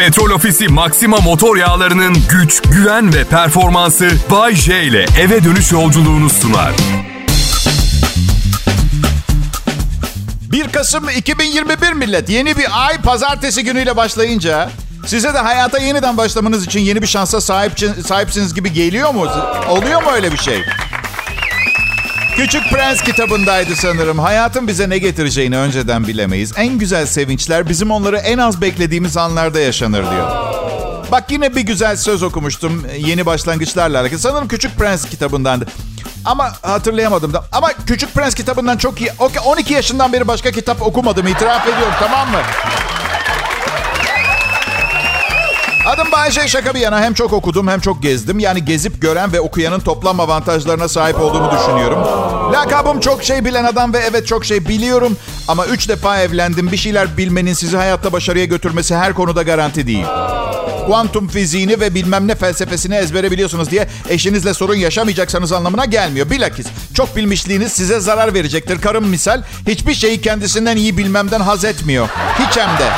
Petrol Ofisi Maxima motor yağlarının güç, güven ve performansı Bay J ile eve dönüş yolculuğunu sunar. 1 Kasım 2021 millet. Yeni bir ay pazartesi günüyle başlayınca size de hayata yeniden başlamanız için yeni bir şansa sahip, sahipsiniz gibi geliyor mu? Oluyor mu öyle bir şey? Küçük Prens kitabındaydı sanırım. Hayatın bize ne getireceğini önceden bilemeyiz. En güzel sevinçler bizim onları en az beklediğimiz anlarda yaşanır diyor. Bak yine bir güzel söz okumuştum yeni başlangıçlarla alakalı. Sanırım Küçük Prens kitabındandı. Ama hatırlayamadım da. Ama Küçük Prens kitabından çok iyi. 12 yaşından beri başka kitap okumadım. itiraf ediyorum tamam mı? Adım Bayece şaka bir yana hem çok okudum hem çok gezdim. Yani gezip gören ve okuyanın toplam avantajlarına sahip olduğumu düşünüyorum. Lakabım çok şey bilen adam ve evet çok şey biliyorum. Ama üç defa evlendim. Bir şeyler bilmenin sizi hayatta başarıya götürmesi her konuda garanti değil. Kuantum fiziğini ve bilmem ne felsefesini ezbere biliyorsunuz diye eşinizle sorun yaşamayacaksanız anlamına gelmiyor. Bilakis çok bilmişliğiniz size zarar verecektir. Karım misal hiçbir şeyi kendisinden iyi bilmemden haz etmiyor. Hiç hem de.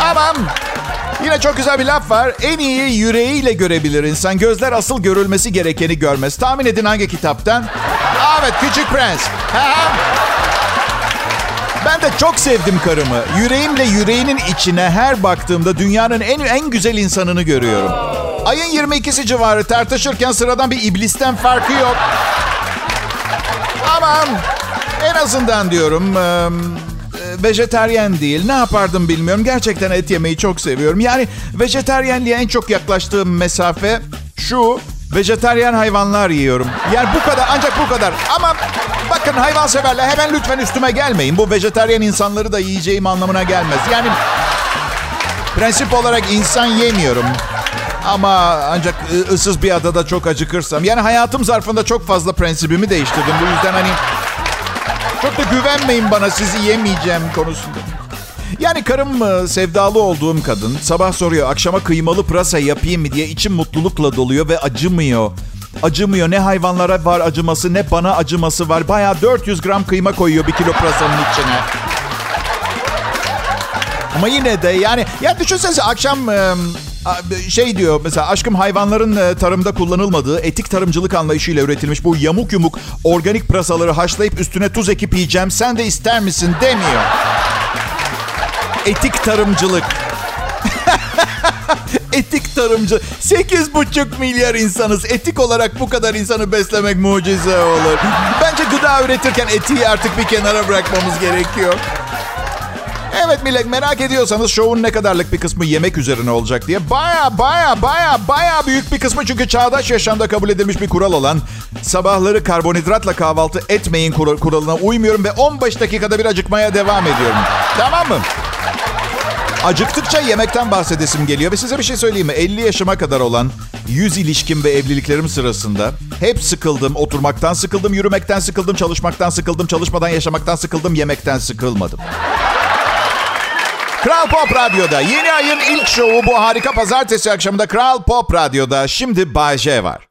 Aman Yine çok güzel bir laf var. En iyi yüreğiyle görebilir insan. Gözler asıl görülmesi gerekeni görmez. Tahmin edin hangi kitaptan? Evet, Küçük Prens. Ben de çok sevdim karımı. Yüreğimle yüreğinin içine her baktığımda dünyanın en en güzel insanını görüyorum. Ayın 22'si civarı tartışırken sıradan bir iblisten farkı yok. Aman en azından diyorum vejeteryen değil. Ne yapardım bilmiyorum. Gerçekten et yemeyi çok seviyorum. Yani vejeteryenliğe en çok yaklaştığım mesafe şu. Vejeteryen hayvanlar yiyorum. Yani bu kadar ancak bu kadar. Ama bakın hayvan severler hemen lütfen üstüme gelmeyin. Bu vejeteryen insanları da yiyeceğim anlamına gelmez. Yani prensip olarak insan yemiyorum. Ama ancak ıssız bir adada çok acıkırsam. Yani hayatım zarfında çok fazla prensibimi değiştirdim. Bu yüzden hani çok da güvenmeyin bana sizi yemeyeceğim konusunda. Yani karım e, sevdalı olduğum kadın sabah soruyor akşama kıymalı pırasa yapayım mı diye içim mutlulukla doluyor ve acımıyor. Acımıyor. Ne hayvanlara var acıması ne bana acıması var. Bayağı 400 gram kıyma koyuyor bir kilo pırasanın içine. Ama yine de yani ya düşünsenize akşam şey diyor mesela aşkım hayvanların e, tarımda kullanılmadığı etik tarımcılık anlayışıyla üretilmiş bu yamuk yumuk organik pırasaları haşlayıp üstüne tuz ekip yiyeceğim sen de ister misin demiyor. Etik tarımcılık. etik tarımcı. 8,5 milyar insanız. Etik olarak bu kadar insanı beslemek mucize olur. Bence gıda üretirken etiği artık bir kenara bırakmamız gerekiyor. Evet millet merak ediyorsanız şovun ne kadarlık bir kısmı yemek üzerine olacak diye. Baya baya baya baya büyük bir kısmı çünkü çağdaş yaşamda kabul edilmiş bir kural olan sabahları karbonhidratla kahvaltı etmeyin kuralına uymuyorum ve 15 dakikada bir acıkmaya devam ediyorum. Tamam mı? Acıktıkça yemekten bahsedesim geliyor ve size bir şey söyleyeyim mi? 50 yaşıma kadar olan 100 ilişkim ve evliliklerim sırasında hep sıkıldım, oturmaktan sıkıldım, yürümekten sıkıldım, çalışmaktan sıkıldım, çalışmadan yaşamaktan sıkıldım, yemekten sıkılmadım. Kral Pop Radyo'da yeni ayın ilk şovu bu harika pazartesi akşamında Kral Pop Radyo'da. Şimdi Bay J var.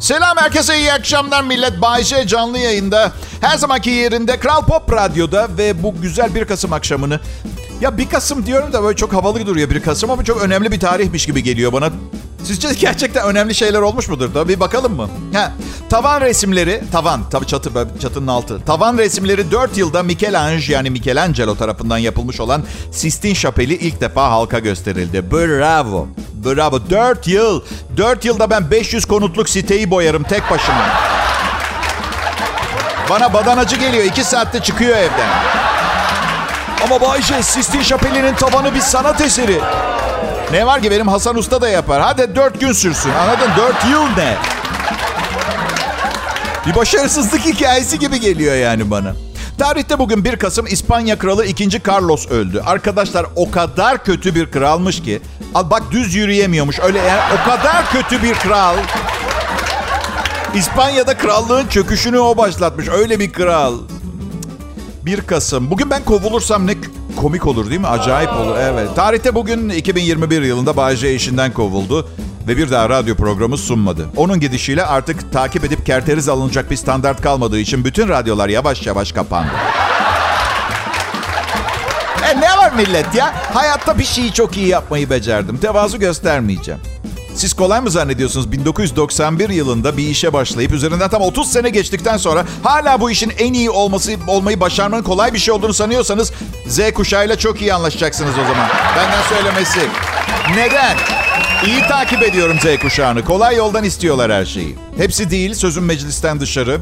Selam herkese iyi akşamlar millet. Bay J canlı yayında. Her zamanki yerinde Kral Pop Radyo'da ve bu güzel 1 Kasım akşamını ya 1 Kasım diyorum da böyle çok havalı duruyor 1 Kasım ama çok önemli bir tarihmiş gibi geliyor bana. Sizce gerçekten önemli şeyler olmuş mudur da bir bakalım mı? Ha, tavan resimleri, tavan tabii çatı çatının altı. Tavan resimleri 4 yılda Michelangelo yani Michelangelo tarafından yapılmış olan Sistine Şapeli ilk defa halka gösterildi. Bravo. Bravo. 4 yıl. 4 yılda ben 500 konutluk siteyi boyarım tek başıma. Bana badanacı geliyor. 2 saatte çıkıyor evden. Ama Bayce, Sistine Şapeli'nin tavanı bir sanat eseri. Ne var ki benim Hasan Usta da yapar. Hadi dört gün sürsün. Anladın? Dört yıl ne? Bir başarısızlık hikayesi gibi geliyor yani bana. Tarihte bugün 1 Kasım İspanya Kralı 2. Carlos öldü. Arkadaşlar o kadar kötü bir kralmış ki. Al bak düz yürüyemiyormuş. Öyle yani o kadar kötü bir kral. İspanya'da krallığın çöküşünü o başlatmış. Öyle bir kral. 1 Kasım. Bugün ben kovulursam ne komik olur değil mi? Acayip olur. Evet. Tarihte bugün 2021 yılında Bayce işinden kovuldu ve bir daha radyo programı sunmadı. Onun gidişiyle artık takip edip kerteriz alınacak bir standart kalmadığı için bütün radyolar yavaş yavaş kapandı. E ne yeter millet ya. Hayatta bir şeyi çok iyi yapmayı becerdim. Tevazu göstermeyeceğim. Siz kolay mı zannediyorsunuz 1991 yılında bir işe başlayıp üzerinden tam 30 sene geçtikten sonra hala bu işin en iyi olması olmayı başarmanın kolay bir şey olduğunu sanıyorsanız Z kuşağıyla çok iyi anlaşacaksınız o zaman. Benden söylemesi. Neden? İyi takip ediyorum Z kuşağını. Kolay yoldan istiyorlar her şeyi. Hepsi değil, sözüm meclisten dışarı.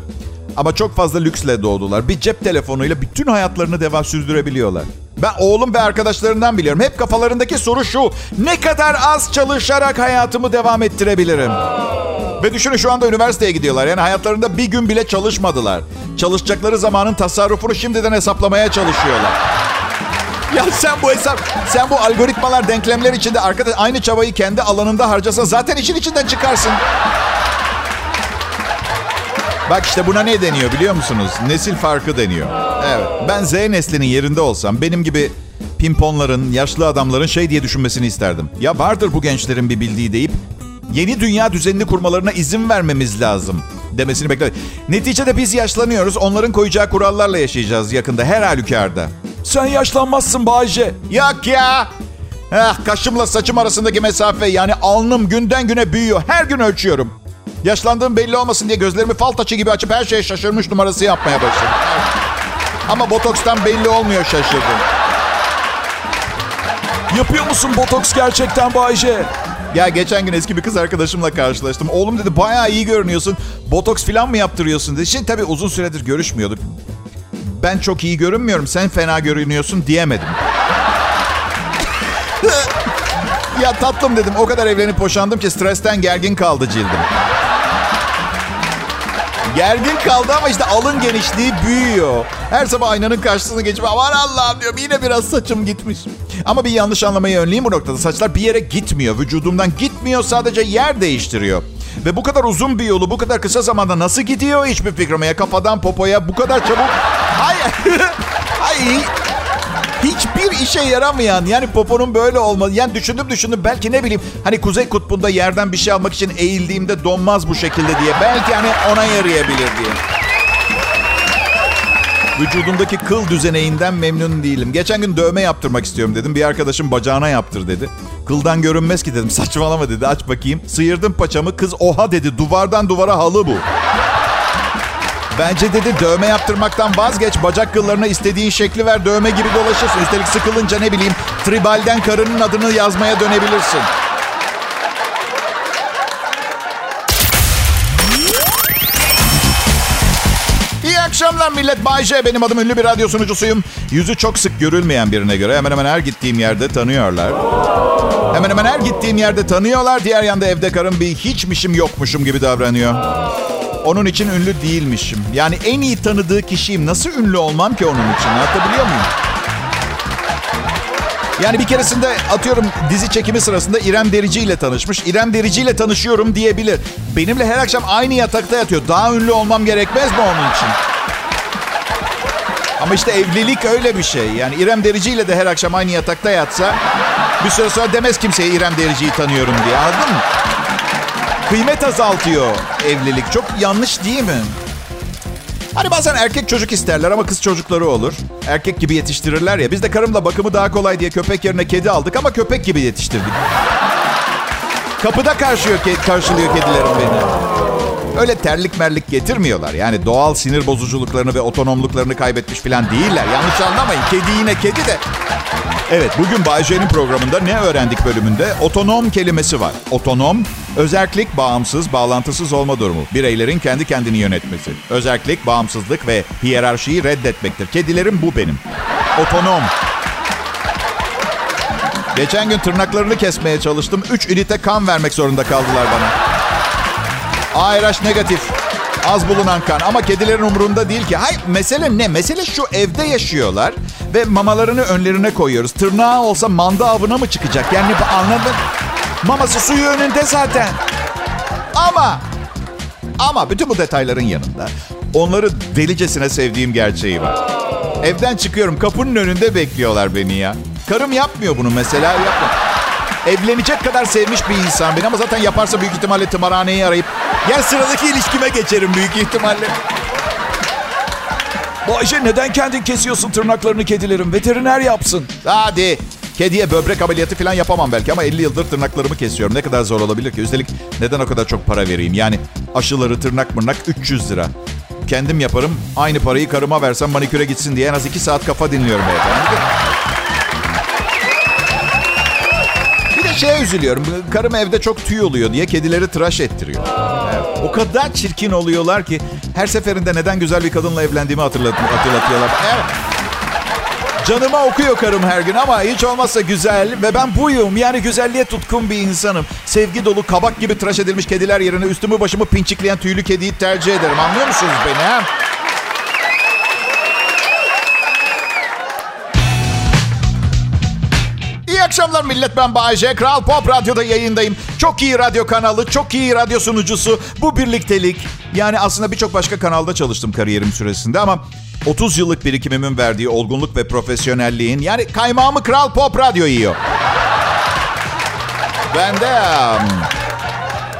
Ama çok fazla lüksle doğdular. Bir cep telefonuyla bütün hayatlarını devam sürdürebiliyorlar. Ben oğlum ve arkadaşlarından biliyorum. Hep kafalarındaki soru şu. Ne kadar az çalışarak hayatımı devam ettirebilirim? Ve düşünün şu anda üniversiteye gidiyorlar. Yani hayatlarında bir gün bile çalışmadılar. Çalışacakları zamanın tasarrufunu şimdiden hesaplamaya çalışıyorlar. Ya sen bu hesap, sen bu algoritmalar, denklemler içinde arkadaş aynı çabayı kendi alanında harcasan zaten işin içinden çıkarsın. Bak işte buna ne deniyor biliyor musunuz? Nesil farkı deniyor. Evet. Ben Z neslinin yerinde olsam benim gibi pimponların, yaşlı adamların şey diye düşünmesini isterdim. Ya vardır bu gençlerin bir bildiği deyip yeni dünya düzenini kurmalarına izin vermemiz lazım demesini bekler. Neticede biz yaşlanıyoruz. Onların koyacağı kurallarla yaşayacağız yakında her halükarda. Sen yaşlanmazsın Bayce. Yok ya. Ah, kaşımla saçım arasındaki mesafe yani alnım günden güne büyüyor. Her gün ölçüyorum. Yaşlandığım belli olmasın diye gözlerimi fal taşı gibi açıp her şeye şaşırmış numarası yapmaya başladım. Ama botokstan belli olmuyor şaşırdım. Yapıyor musun botoks gerçekten Bayce? Ya geçen gün eski bir kız arkadaşımla karşılaştım. Oğlum dedi bayağı iyi görünüyorsun. Botoks falan mı yaptırıyorsun dedi. Şimdi tabii uzun süredir görüşmüyorduk. Ben çok iyi görünmüyorum. Sen fena görünüyorsun diyemedim. ya tatlım dedim. O kadar evlenip boşandım ki stresten gergin kaldı cildim. Gergin kaldı ama işte alın genişliği büyüyor. Her sabah aynanın karşısına geçip aman Allah'ım diyorum yine biraz saçım gitmiş. Ama bir yanlış anlamayı önleyeyim bu noktada. Saçlar bir yere gitmiyor. Vücudumdan gitmiyor sadece yer değiştiriyor. Ve bu kadar uzun bir yolu bu kadar kısa zamanda nasıl gidiyor hiçbir fikrim ya. Kafadan popoya bu kadar çabuk. Hayır. Hayır. Hiçbir işe yaramayan yani poponun böyle olmalı. Yani düşündüm düşündüm belki ne bileyim hani kuzey kutbunda yerden bir şey almak için eğildiğimde donmaz bu şekilde diye. Belki hani ona yarayabilir diye. Vücudumdaki kıl düzeneğinden memnun değilim. Geçen gün dövme yaptırmak istiyorum dedim. Bir arkadaşım bacağına yaptır dedi. Kıldan görünmez ki dedim. Saçmalama dedi. Aç bakayım. Sıyırdım paçamı. Kız oha dedi. Duvardan duvara halı bu. Bence dedi dövme yaptırmaktan vazgeç. Bacak kıllarına istediğin şekli ver. Dövme gibi dolaşırsın. Üstelik sıkılınca ne bileyim tribalden karının adını yazmaya dönebilirsin. İyi akşamlar millet. Bay J benim adım ünlü bir radyo sunucusuyum. Yüzü çok sık görülmeyen birine göre hemen hemen her gittiğim yerde tanıyorlar. Hemen hemen her gittiğim yerde tanıyorlar. Diğer yanda evde karım bir hiçmişim yokmuşum gibi davranıyor. Onun için ünlü değilmişim. Yani en iyi tanıdığı kişiyim. Nasıl ünlü olmam ki onun için? Anlatabiliyor muyum? Yani bir keresinde atıyorum dizi çekimi sırasında İrem Derici ile tanışmış. İrem Derici ile tanışıyorum diyebilir. Benimle her akşam aynı yatakta yatıyor. Daha ünlü olmam gerekmez mi onun için? Ama işte evlilik öyle bir şey. Yani İrem Derici ile de her akşam aynı yatakta yatsa bir süre sonra demez kimseye İrem Derici'yi tanıyorum diye. Anladın mı? Kıymet azaltıyor evlilik. Çok yanlış değil mi? Hani bazen erkek çocuk isterler ama kız çocukları olur. Erkek gibi yetiştirirler ya. Biz de karımla bakımı daha kolay diye köpek yerine kedi aldık ama köpek gibi yetiştirdik. Kapıda karşılıyor, karşılıyor kedilerim beni. Öyle terlik merlik getirmiyorlar. Yani doğal sinir bozuculuklarını ve otonomluklarını kaybetmiş falan değiller. Yanlış anlamayın. Kedi yine kedi de. Evet bugün Bay J'nin programında ne öğrendik bölümünde? Otonom kelimesi var. Otonom, özerklik, bağımsız, bağlantısız olma durumu. Bireylerin kendi kendini yönetmesi. Özerklik, bağımsızlık ve hiyerarşiyi reddetmektir. Kedilerim bu benim. Otonom. Geçen gün tırnaklarını kesmeye çalıştım. 3 ünite kan vermek zorunda kaldılar bana. ARH negatif. Az bulunan kan ama kedilerin umurunda değil ki. Hayır mesele ne? Mesele şu evde yaşıyorlar ve mamalarını önlerine koyuyoruz. Tırnağı olsa manda avına mı çıkacak? Yani anladın? Maması suyu önünde zaten. Ama ama bütün bu detayların yanında onları delicesine sevdiğim gerçeği var. Evden çıkıyorum kapının önünde bekliyorlar beni ya. Karım yapmıyor bunu mesela yapmıyor. Evlenecek kadar sevmiş bir insan beni ama zaten yaparsa büyük ihtimalle tımarhaneyi arayıp gel sıradaki ilişkime geçerim büyük ihtimalle. Bayce neden kendin kesiyorsun tırnaklarını kedilerin? Veteriner yapsın. Hadi. Kediye böbrek ameliyatı falan yapamam belki ama 50 yıldır tırnaklarımı kesiyorum. Ne kadar zor olabilir ki? Üstelik neden o kadar çok para vereyim? Yani aşıları, tırnak mırnak 300 lira. Kendim yaparım. Aynı parayı karıma versem maniküre gitsin diye en az 2 saat kafa dinliyorum evde. Bir de şeye üzülüyorum. Karım evde çok tüy oluyor diye kedileri tıraş ettiriyor. O kadar çirkin oluyorlar ki her seferinde neden güzel bir kadınla evlendiğimi hatırlat hatırlatıyorlar. Evet. Canıma okuyor karım her gün ama hiç olmazsa güzel ve ben buyum. Yani güzelliğe tutkun bir insanım. Sevgi dolu kabak gibi tıraş edilmiş kediler yerine üstümü başımı pinçikleyen tüylü kediyi tercih ederim. Anlıyor musunuz beni ha? Akşamlar millet ben Bayece. Kral Pop Radyo'da yayındayım. Çok iyi radyo kanalı, çok iyi radyo sunucusu. Bu birliktelik. Yani aslında birçok başka kanalda çalıştım kariyerim süresinde ama 30 yıllık birikimimin verdiği olgunluk ve profesyonelliğin yani kaymağımı Kral Pop Radyo yiyor. Ben de um,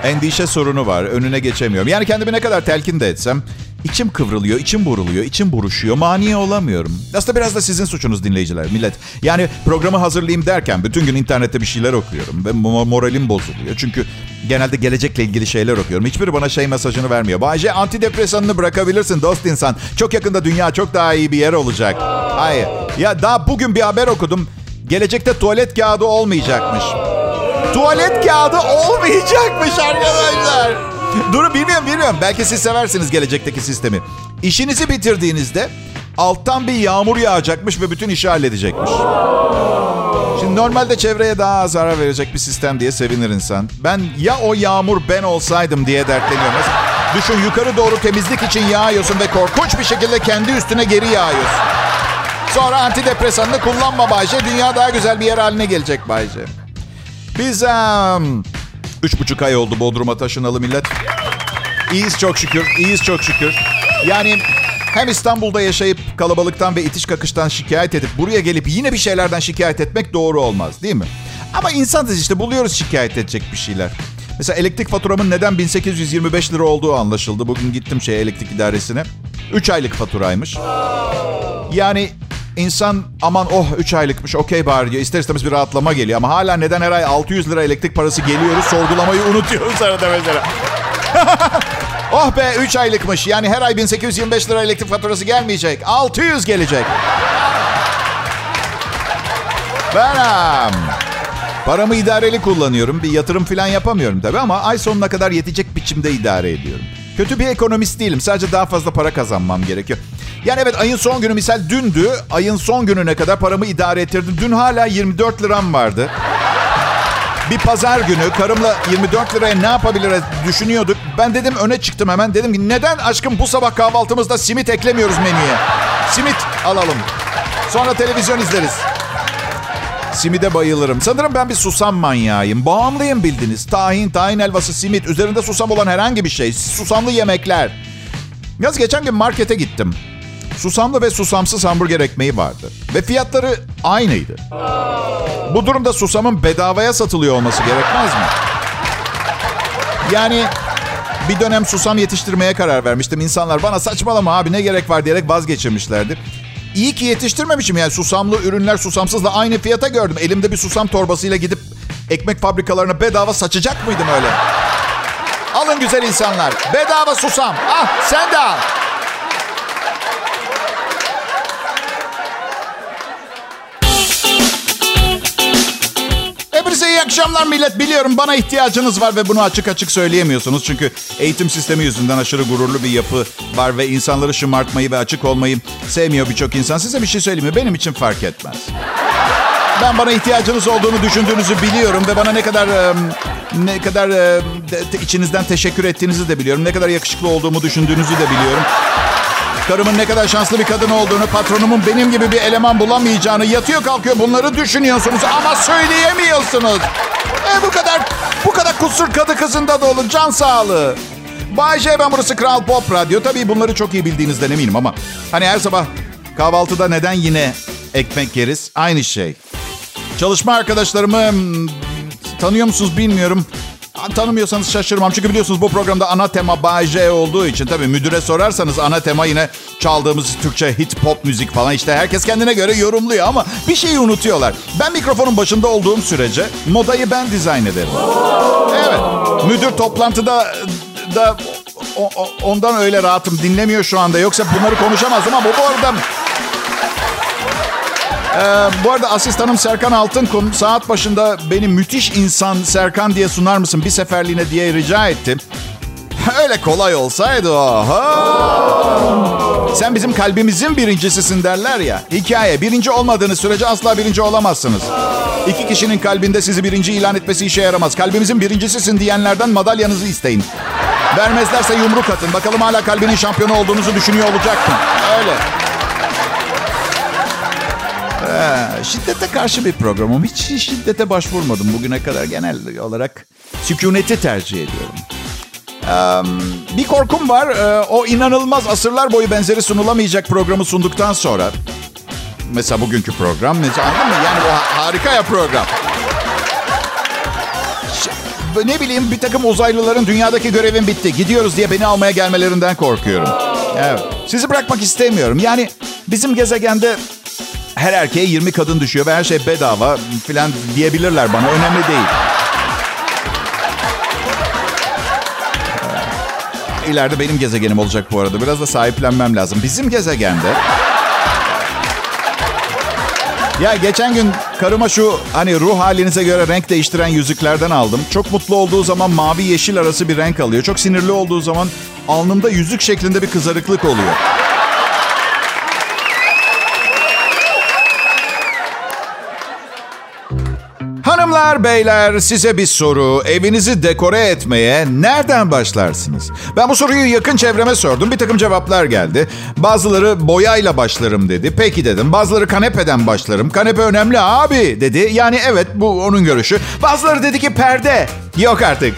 endişe sorunu var. Önüne geçemiyorum. Yani kendimi ne kadar telkin de etsem içim kıvrılıyor, içim buruluyor, içim buruşuyor. Maniye olamıyorum. Aslında biraz da sizin suçunuz dinleyiciler, millet. Yani programı hazırlayayım derken bütün gün internette bir şeyler okuyorum ve moralim bozuluyor. Çünkü genelde gelecekle ilgili şeyler okuyorum. Hiçbiri bana şey mesajını vermiyor. Bayce antidepresanını bırakabilirsin dost insan. Çok yakında dünya çok daha iyi bir yer olacak. Hayır. Ya daha bugün bir haber okudum. Gelecekte tuvalet kağıdı olmayacakmış. Tuvalet kağıdı olmayacakmış arkadaşlar. Durun bilmiyorum bilmiyorum. Belki siz seversiniz gelecekteki sistemi. İşinizi bitirdiğinizde alttan bir yağmur yağacakmış ve bütün işi halledecekmiş. Şimdi normalde çevreye daha zarar verecek bir sistem diye sevinir insan. Ben ya o yağmur ben olsaydım diye dertleniyorum. Mesela düşün yukarı doğru temizlik için yağıyorsun ve korkunç bir şekilde kendi üstüne geri yağıyorsun. Sonra antidepresanını kullanma Bayce. Dünya daha güzel bir yer haline gelecek Bayce. Biz um, üç buçuk ay oldu Bodrum'a taşınalı millet. İyiyiz çok şükür, iyiyiz çok şükür. Yani hem İstanbul'da yaşayıp kalabalıktan ve itiş kakıştan şikayet edip buraya gelip yine bir şeylerden şikayet etmek doğru olmaz değil mi? Ama insanız işte buluyoruz şikayet edecek bir şeyler. Mesela elektrik faturamın neden 1825 lira olduğu anlaşıldı. Bugün gittim şey elektrik idaresine. 3 aylık faturaymış. Yani insan aman oh 3 aylıkmış okey bari diyor. İster istemez bir rahatlama geliyor. Ama hala neden her ay 600 lira elektrik parası geliyoruz sorgulamayı unutuyoruz arada mesela. oh be 3 aylıkmış. Yani her ay 1825 lira elektrik faturası gelmeyecek. 600 gelecek. Benim. Paramı idareli kullanıyorum. Bir yatırım falan yapamıyorum tabii ama ay sonuna kadar yetecek biçimde idare ediyorum. Kötü bir ekonomist değilim. Sadece daha fazla para kazanmam gerekiyor. Yani evet ayın son günü misal dündü. Ayın son gününe kadar paramı idare ettirdim. Dün hala 24 liram vardı. Bir pazar günü karımla 24 liraya ne yapabiliriz düşünüyorduk. Ben dedim öne çıktım hemen. Dedim ki neden aşkım bu sabah kahvaltımızda simit eklemiyoruz menüye? Simit alalım. Sonra televizyon izleriz. Simide bayılırım. Sanırım ben bir susam manyağıyım. Bağımlıyım bildiniz. Tahin, tahin helvası, simit. Üzerinde susam olan herhangi bir şey. Susamlı yemekler. Yaz geçen gün markete gittim. Susamlı ve susamsız hamburger ekmeği vardı. Ve fiyatları aynıydı. Bu durumda susamın bedavaya satılıyor olması gerekmez mi? Yani bir dönem susam yetiştirmeye karar vermiştim. İnsanlar bana saçmalama abi ne gerek var diyerek vazgeçirmişlerdi. İyi ki yetiştirmemişim yani susamlı ürünler susamsızla aynı fiyata gördüm. Elimde bir susam torbasıyla gidip ekmek fabrikalarına bedava saçacak mıydım öyle? Alın güzel insanlar. Bedava susam. Ah sen de al. Hepinize iyi akşamlar millet. Biliyorum bana ihtiyacınız var ve bunu açık açık söyleyemiyorsunuz. Çünkü eğitim sistemi yüzünden aşırı gururlu bir yapı var ve insanları şımartmayı ve açık olmayı sevmiyor birçok insan. Size bir şey söyleyeyim mi? Benim için fark etmez. Ben bana ihtiyacınız olduğunu düşündüğünüzü biliyorum ve bana ne kadar ne kadar içinizden teşekkür ettiğinizi de biliyorum. Ne kadar yakışıklı olduğumu düşündüğünüzü de biliyorum. Karımın ne kadar şanslı bir kadın olduğunu, patronumun benim gibi bir eleman bulamayacağını, yatıyor kalkıyor bunları düşünüyorsunuz ama söyleyemiyorsunuz. E bu kadar bu kadar kusur kadı kızında da olur. Can sağlığı. Bay J ben burası Kral Pop Radyo. Tabii bunları çok iyi bildiğinizden eminim ama hani her sabah kahvaltıda neden yine ekmek yeriz? Aynı şey. Çalışma arkadaşlarımı tanıyor musunuz bilmiyorum. Tanımıyorsanız şaşırmam. Çünkü biliyorsunuz bu programda ana tema Bay olduğu için tabii müdüre sorarsanız ana tema yine çaldığımız Türkçe hit pop müzik falan. işte herkes kendine göre yorumluyor ama bir şeyi unutuyorlar. Ben mikrofonun başında olduğum sürece modayı ben dizayn ederim. Evet. Müdür toplantıda da ondan öyle rahatım dinlemiyor şu anda. Yoksa bunları konuşamazdım ama bu arada ee, bu arada asistanım Serkan Altınkum saat başında beni müthiş insan Serkan diye sunar mısın bir seferliğine diye rica etti. Öyle kolay olsaydı oha. Sen bizim kalbimizin birincisisin derler ya. Hikaye birinci olmadığınız sürece asla birinci olamazsınız. İki kişinin kalbinde sizi birinci ilan etmesi işe yaramaz. Kalbimizin birincisisin diyenlerden madalyanızı isteyin. Vermezlerse yumruk atın. Bakalım hala kalbinin şampiyonu olduğunuzu düşünüyor olacak mı? Öyle. Ee, şiddete karşı bir programım. Hiç şiddete başvurmadım bugüne kadar. Genel olarak sükuneti tercih ediyorum. Ee, bir korkum var. Ee, o inanılmaz asırlar boyu benzeri sunulamayacak programı sunduktan sonra... Mesela bugünkü program. Mesela, anladın mı? Yani bu harika ya program. Ne bileyim bir takım uzaylıların dünyadaki görevim bitti. Gidiyoruz diye beni almaya gelmelerinden korkuyorum. Evet. Sizi bırakmak istemiyorum. Yani bizim gezegende her erkeğe 20 kadın düşüyor ve her şey bedava filan diyebilirler bana. Önemli değil. İleride benim gezegenim olacak bu arada. Biraz da sahiplenmem lazım. Bizim gezegende... Ya geçen gün karıma şu hani ruh halinize göre renk değiştiren yüzüklerden aldım. Çok mutlu olduğu zaman mavi yeşil arası bir renk alıyor. Çok sinirli olduğu zaman alnımda yüzük şeklinde bir kızarıklık oluyor. Hanımlar, beyler size bir soru. Evinizi dekore etmeye nereden başlarsınız? Ben bu soruyu yakın çevreme sordum. Bir takım cevaplar geldi. Bazıları boyayla başlarım dedi. Peki dedim. Bazıları kanepeden başlarım. Kanepe önemli abi dedi. Yani evet bu onun görüşü. Bazıları dedi ki perde. Yok artık.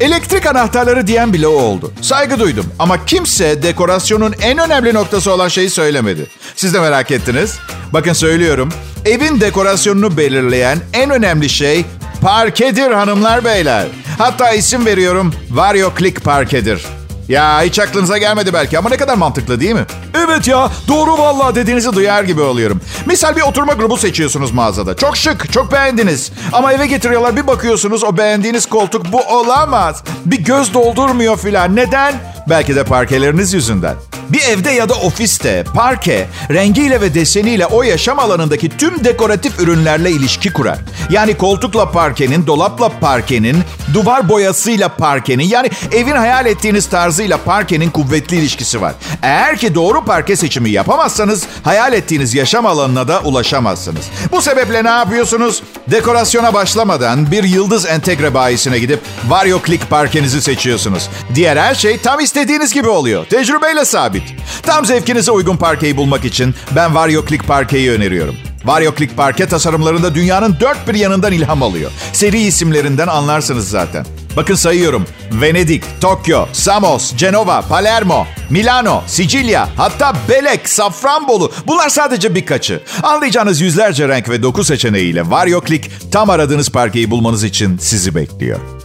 Elektrik anahtarları diyen bile oldu. Saygı duydum ama kimse dekorasyonun en önemli noktası olan şeyi söylemedi. Siz de merak ettiniz. Bakın söylüyorum. Evin dekorasyonunu belirleyen en önemli şey parkedir hanımlar beyler. Hatta isim veriyorum. Vario Click parkedir. Ya hiç aklınıza gelmedi belki ama ne kadar mantıklı değil mi? Evet ya doğru vallahi dediğinizi duyar gibi oluyorum. Misal bir oturma grubu seçiyorsunuz mağazada. Çok şık, çok beğendiniz. Ama eve getiriyorlar bir bakıyorsunuz o beğendiğiniz koltuk bu olamaz. Bir göz doldurmuyor filan. Neden? Belki de parkeleriniz yüzünden. Bir evde ya da ofiste parke rengiyle ve deseniyle o yaşam alanındaki tüm dekoratif ürünlerle ilişki kurar. Yani koltukla parkenin, dolapla parkenin, duvar boyasıyla parkenin yani evin hayal ettiğiniz tarzıyla parkenin kuvvetli ilişkisi var. Eğer ki doğru parke seçimi yapamazsanız hayal ettiğiniz yaşam alanına da ulaşamazsınız. Bu sebeple ne yapıyorsunuz? Dekorasyona başlamadan bir yıldız entegre bayisine gidip Vario Click parkenizi seçiyorsunuz. Diğer her şey tam istediğiniz gibi oluyor. Tecrübeyle sabit. Tam zevkinize uygun parkeyi bulmak için ben Vario Click parkeyi öneriyorum. Vario Click parke tasarımlarında dünyanın dört bir yanından ilham alıyor. Seri isimlerinden anlarsınız zaten. Bakın sayıyorum. Venedik, Tokyo, Samos, Cenova, Palermo, Milano, Sicilya, hatta Belek, Safranbolu. Bunlar sadece birkaçı. Anlayacağınız yüzlerce renk ve doku seçeneğiyle Vario Click tam aradığınız parkeyi bulmanız için sizi bekliyor.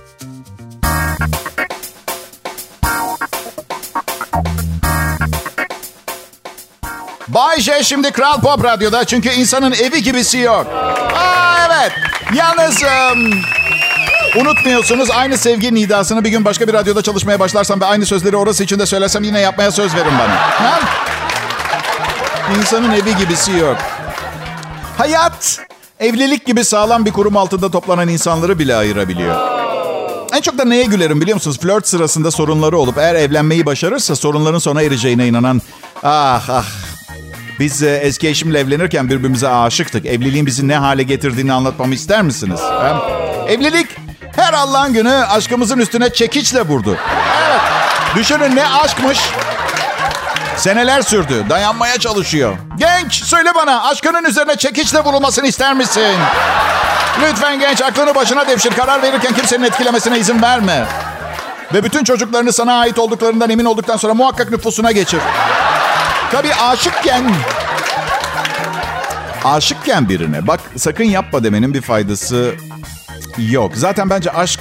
Bay J şimdi Kral Pop Radyo'da çünkü insanın evi gibisi yok. Aa evet. Yalnız um, unutmuyorsunuz aynı sevgi nidasını bir gün başka bir radyoda çalışmaya başlarsam ve aynı sözleri orası için de söylesem yine yapmaya söz verin bana. Ha? İnsanın evi gibisi yok. Hayat evlilik gibi sağlam bir kurum altında toplanan insanları bile ayırabiliyor. En çok da neye gülerim biliyor musunuz? Flört sırasında sorunları olup eğer evlenmeyi başarırsa sorunların sona ereceğine inanan ah ah biz e, eski eşimle evlenirken birbirimize aşıktık. Evliliğin bizi ne hale getirdiğini anlatmamı ister misiniz? Hem evlilik her Allah'ın günü aşkımızın üstüne çekiçle vurdu. Evet. Düşünün ne aşkmış. Seneler sürdü. Dayanmaya çalışıyor. Genç söyle bana aşkının üzerine çekiçle vurulmasını ister misin? Lütfen genç aklını başına devşir. Karar verirken kimsenin etkilemesine izin verme. Ve bütün çocuklarını sana ait olduklarından emin olduktan sonra muhakkak nüfusuna geçir. Tabii aşıkken... Aşıkken birine bak sakın yapma demenin bir faydası yok. Zaten bence aşk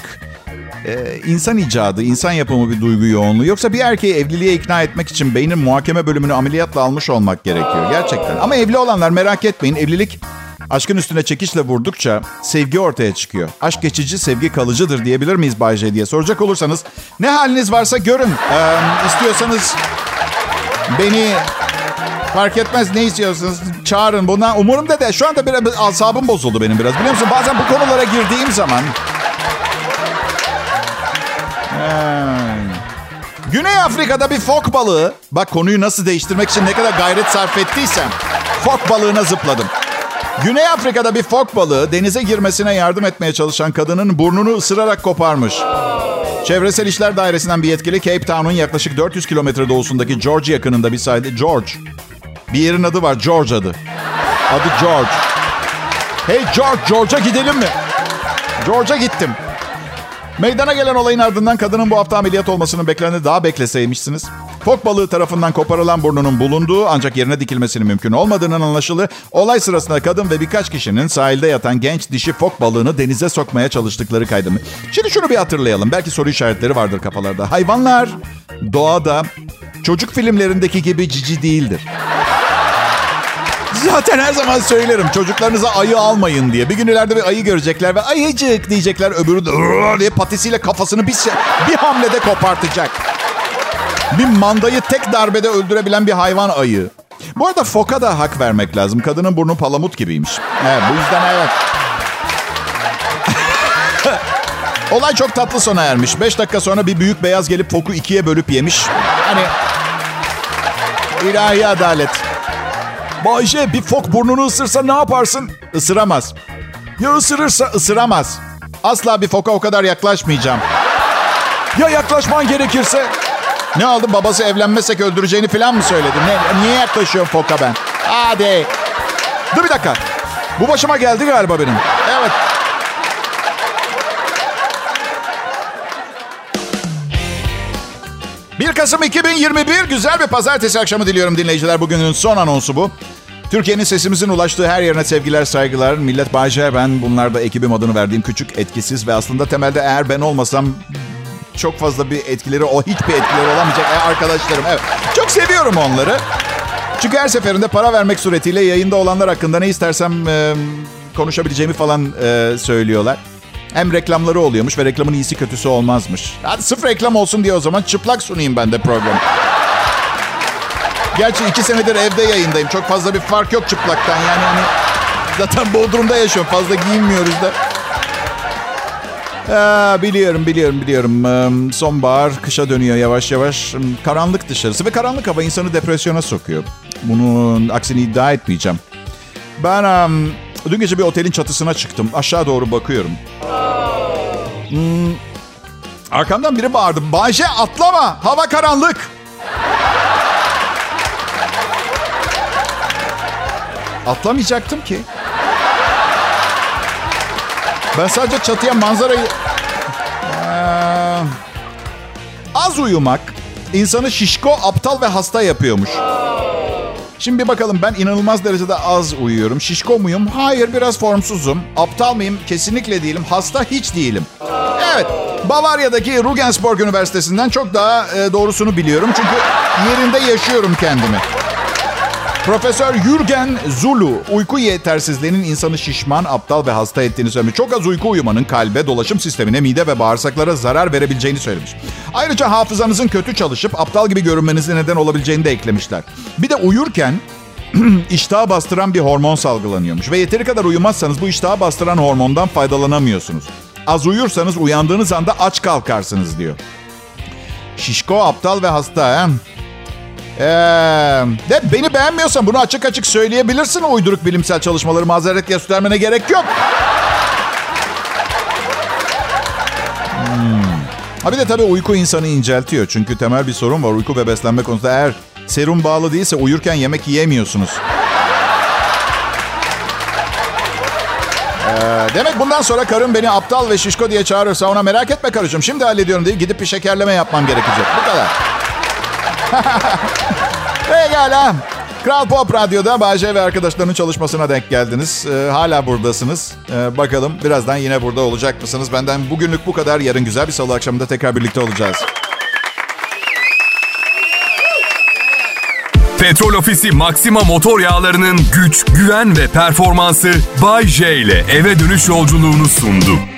e, insan icadı, insan yapımı bir duygu yoğunluğu. Yoksa bir erkeği evliliğe ikna etmek için beynin muhakeme bölümünü ameliyatla almış olmak gerekiyor. Gerçekten. Ama evli olanlar merak etmeyin. Evlilik aşkın üstüne çekişle vurdukça sevgi ortaya çıkıyor. Aşk geçici, sevgi kalıcıdır diyebilir miyiz Bay J diye soracak olursanız ne haliniz varsa görün. Ee, istiyorsanız beni Fark etmez ne istiyorsunuz çağırın buna. Umurumda de şu anda biraz asabım bozuldu benim biraz biliyor musun? Bazen bu konulara girdiğim zaman... Güney Afrika'da bir fok balığı. Bak konuyu nasıl değiştirmek için ne kadar gayret sarf ettiysem. Fok balığına zıpladım. Güney Afrika'da bir fok balığı denize girmesine yardım etmeye çalışan kadının burnunu ısırarak koparmış. Çevresel İşler Dairesi'nden bir yetkili Cape Town'un yaklaşık 400 kilometre doğusundaki George yakınında bir sahilde George. Bir yerin adı var George adı. Adı George. Hey George, George'a gidelim mi? George'a gittim. Meydana gelen olayın ardından kadının bu hafta ameliyat olmasının bekleneni daha bekleseymişsiniz. Fok balığı tarafından koparılan burnunun bulunduğu ancak yerine dikilmesinin mümkün olmadığının anlaşıldı. Olay sırasında kadın ve birkaç kişinin sahilde yatan genç dişi fok balığını denize sokmaya çalıştıkları kaydını. Şimdi şunu bir hatırlayalım. Belki soru işaretleri vardır kafalarda. Hayvanlar doğada çocuk filmlerindeki gibi cici değildir. Zaten her zaman söylerim çocuklarınıza ayı almayın diye. Bir gün ileride bir ayı görecekler ve ayıcık diyecekler. Öbürü de diye patisiyle kafasını bir, bir hamlede kopartacak. Bir mandayı tek darbede öldürebilen bir hayvan ayı. Bu arada foka da hak vermek lazım. Kadının burnu palamut gibiymiş. Evet, bu yüzden evet. Olay çok tatlı sona ermiş. Beş dakika sonra bir büyük beyaz gelip foku ikiye bölüp yemiş. Hani ilahi adalet. Bayşe bir fok burnunu ısırsa ne yaparsın? Isıramaz. Ya ısırırsa ısıramaz. Asla bir foka o kadar yaklaşmayacağım. Ya yaklaşman gerekirse? Ne aldın babası evlenmesek öldüreceğini falan mı söyledin? Ne, niye yaklaşıyorum foka ben? Hadi. Dur bir dakika. Bu başıma geldi galiba benim. Evet. Kasım 2021 güzel bir pazartesi akşamı diliyorum dinleyiciler. Bugünün son anonsu bu. Türkiye'nin sesimizin ulaştığı her yerine sevgiler, saygılar. Millet Bayce ben. Bunlar da ekibim adını verdiğim küçük, etkisiz ve aslında temelde eğer ben olmasam çok fazla bir etkileri, o hiçbir etkileri olamayacak arkadaşlarım. Evet, çok seviyorum onları. Çünkü her seferinde para vermek suretiyle yayında olanlar hakkında ne istersem e, konuşabileceğimi falan e, söylüyorlar. Hem reklamları oluyormuş ve reklamın iyisi kötüsü olmazmış. Hadi sırf reklam olsun diye o zaman çıplak sunayım ben de programı. Gerçi iki senedir evde yayındayım. Çok fazla bir fark yok çıplaktan. Yani hani zaten Bodrum'da yaşıyorum. Fazla giyinmiyoruz da. Aa, biliyorum, biliyorum, biliyorum. Sonbahar, kışa dönüyor yavaş yavaş. Karanlık dışarısı ve karanlık hava insanı depresyona sokuyor. Bunun aksini iddia etmeyeceğim. Ben um, dün gece bir otelin çatısına çıktım. Aşağı doğru bakıyorum. Hmm, arkamdan biri bağırdı. Bayşe atlama, hava karanlık. Atlamayacaktım ki. Ben sadece çatıya manzarayı... Ee, az uyumak insanı şişko, aptal ve hasta yapıyormuş. Şimdi bir bakalım ben inanılmaz derecede az uyuyorum. Şişko muyum? Hayır biraz formsuzum. Aptal mıyım? Kesinlikle değilim. Hasta hiç değilim. Evet. Bavarya'daki Regensburg Üniversitesi'nden çok daha e, doğrusunu biliyorum. Çünkü yerinde yaşıyorum kendimi. Profesör Jürgen Zulu uyku yetersizliğinin insanı şişman, aptal ve hasta ettiğini söylemiş. Çok az uyku uyumanın kalbe, dolaşım sistemine, mide ve bağırsaklara zarar verebileceğini söylemiş. Ayrıca hafızanızın kötü çalışıp aptal gibi görünmenize neden olabileceğini de eklemişler. Bir de uyurken iştahı bastıran bir hormon salgılanıyormuş. Ve yeteri kadar uyumazsanız bu iştahı bastıran hormondan faydalanamıyorsunuz. Az uyursanız uyandığınız anda aç kalkarsınız diyor. Şişko, aptal ve hasta. He? Ee, de beni beğenmiyorsan bunu açık açık söyleyebilirsin. Uyduruk bilimsel çalışmaları mazeret göstermene gerek yok. Hmm. Ha bir de tabii uyku insanı inceltiyor. Çünkü temel bir sorun var uyku ve beslenme konusunda. Eğer serum bağlı değilse uyurken yemek yiyemiyorsunuz. Demek bundan sonra karım beni aptal ve şişko diye çağırırsa ona merak etme karıcığım. Şimdi hallediyorum diye gidip bir şekerleme yapmam gerekecek. Bu kadar. Pekala. Kral Pop Radyo'da Bayce ve arkadaşlarının çalışmasına denk geldiniz. Ee, hala buradasınız. Ee, bakalım birazdan yine burada olacak mısınız? Benden bugünlük bu kadar. Yarın güzel bir salı akşamında tekrar birlikte olacağız. Petrol Ofisi Maxima motor yağlarının güç, güven ve performansı Bay J ile eve dönüş yolculuğunu sundu.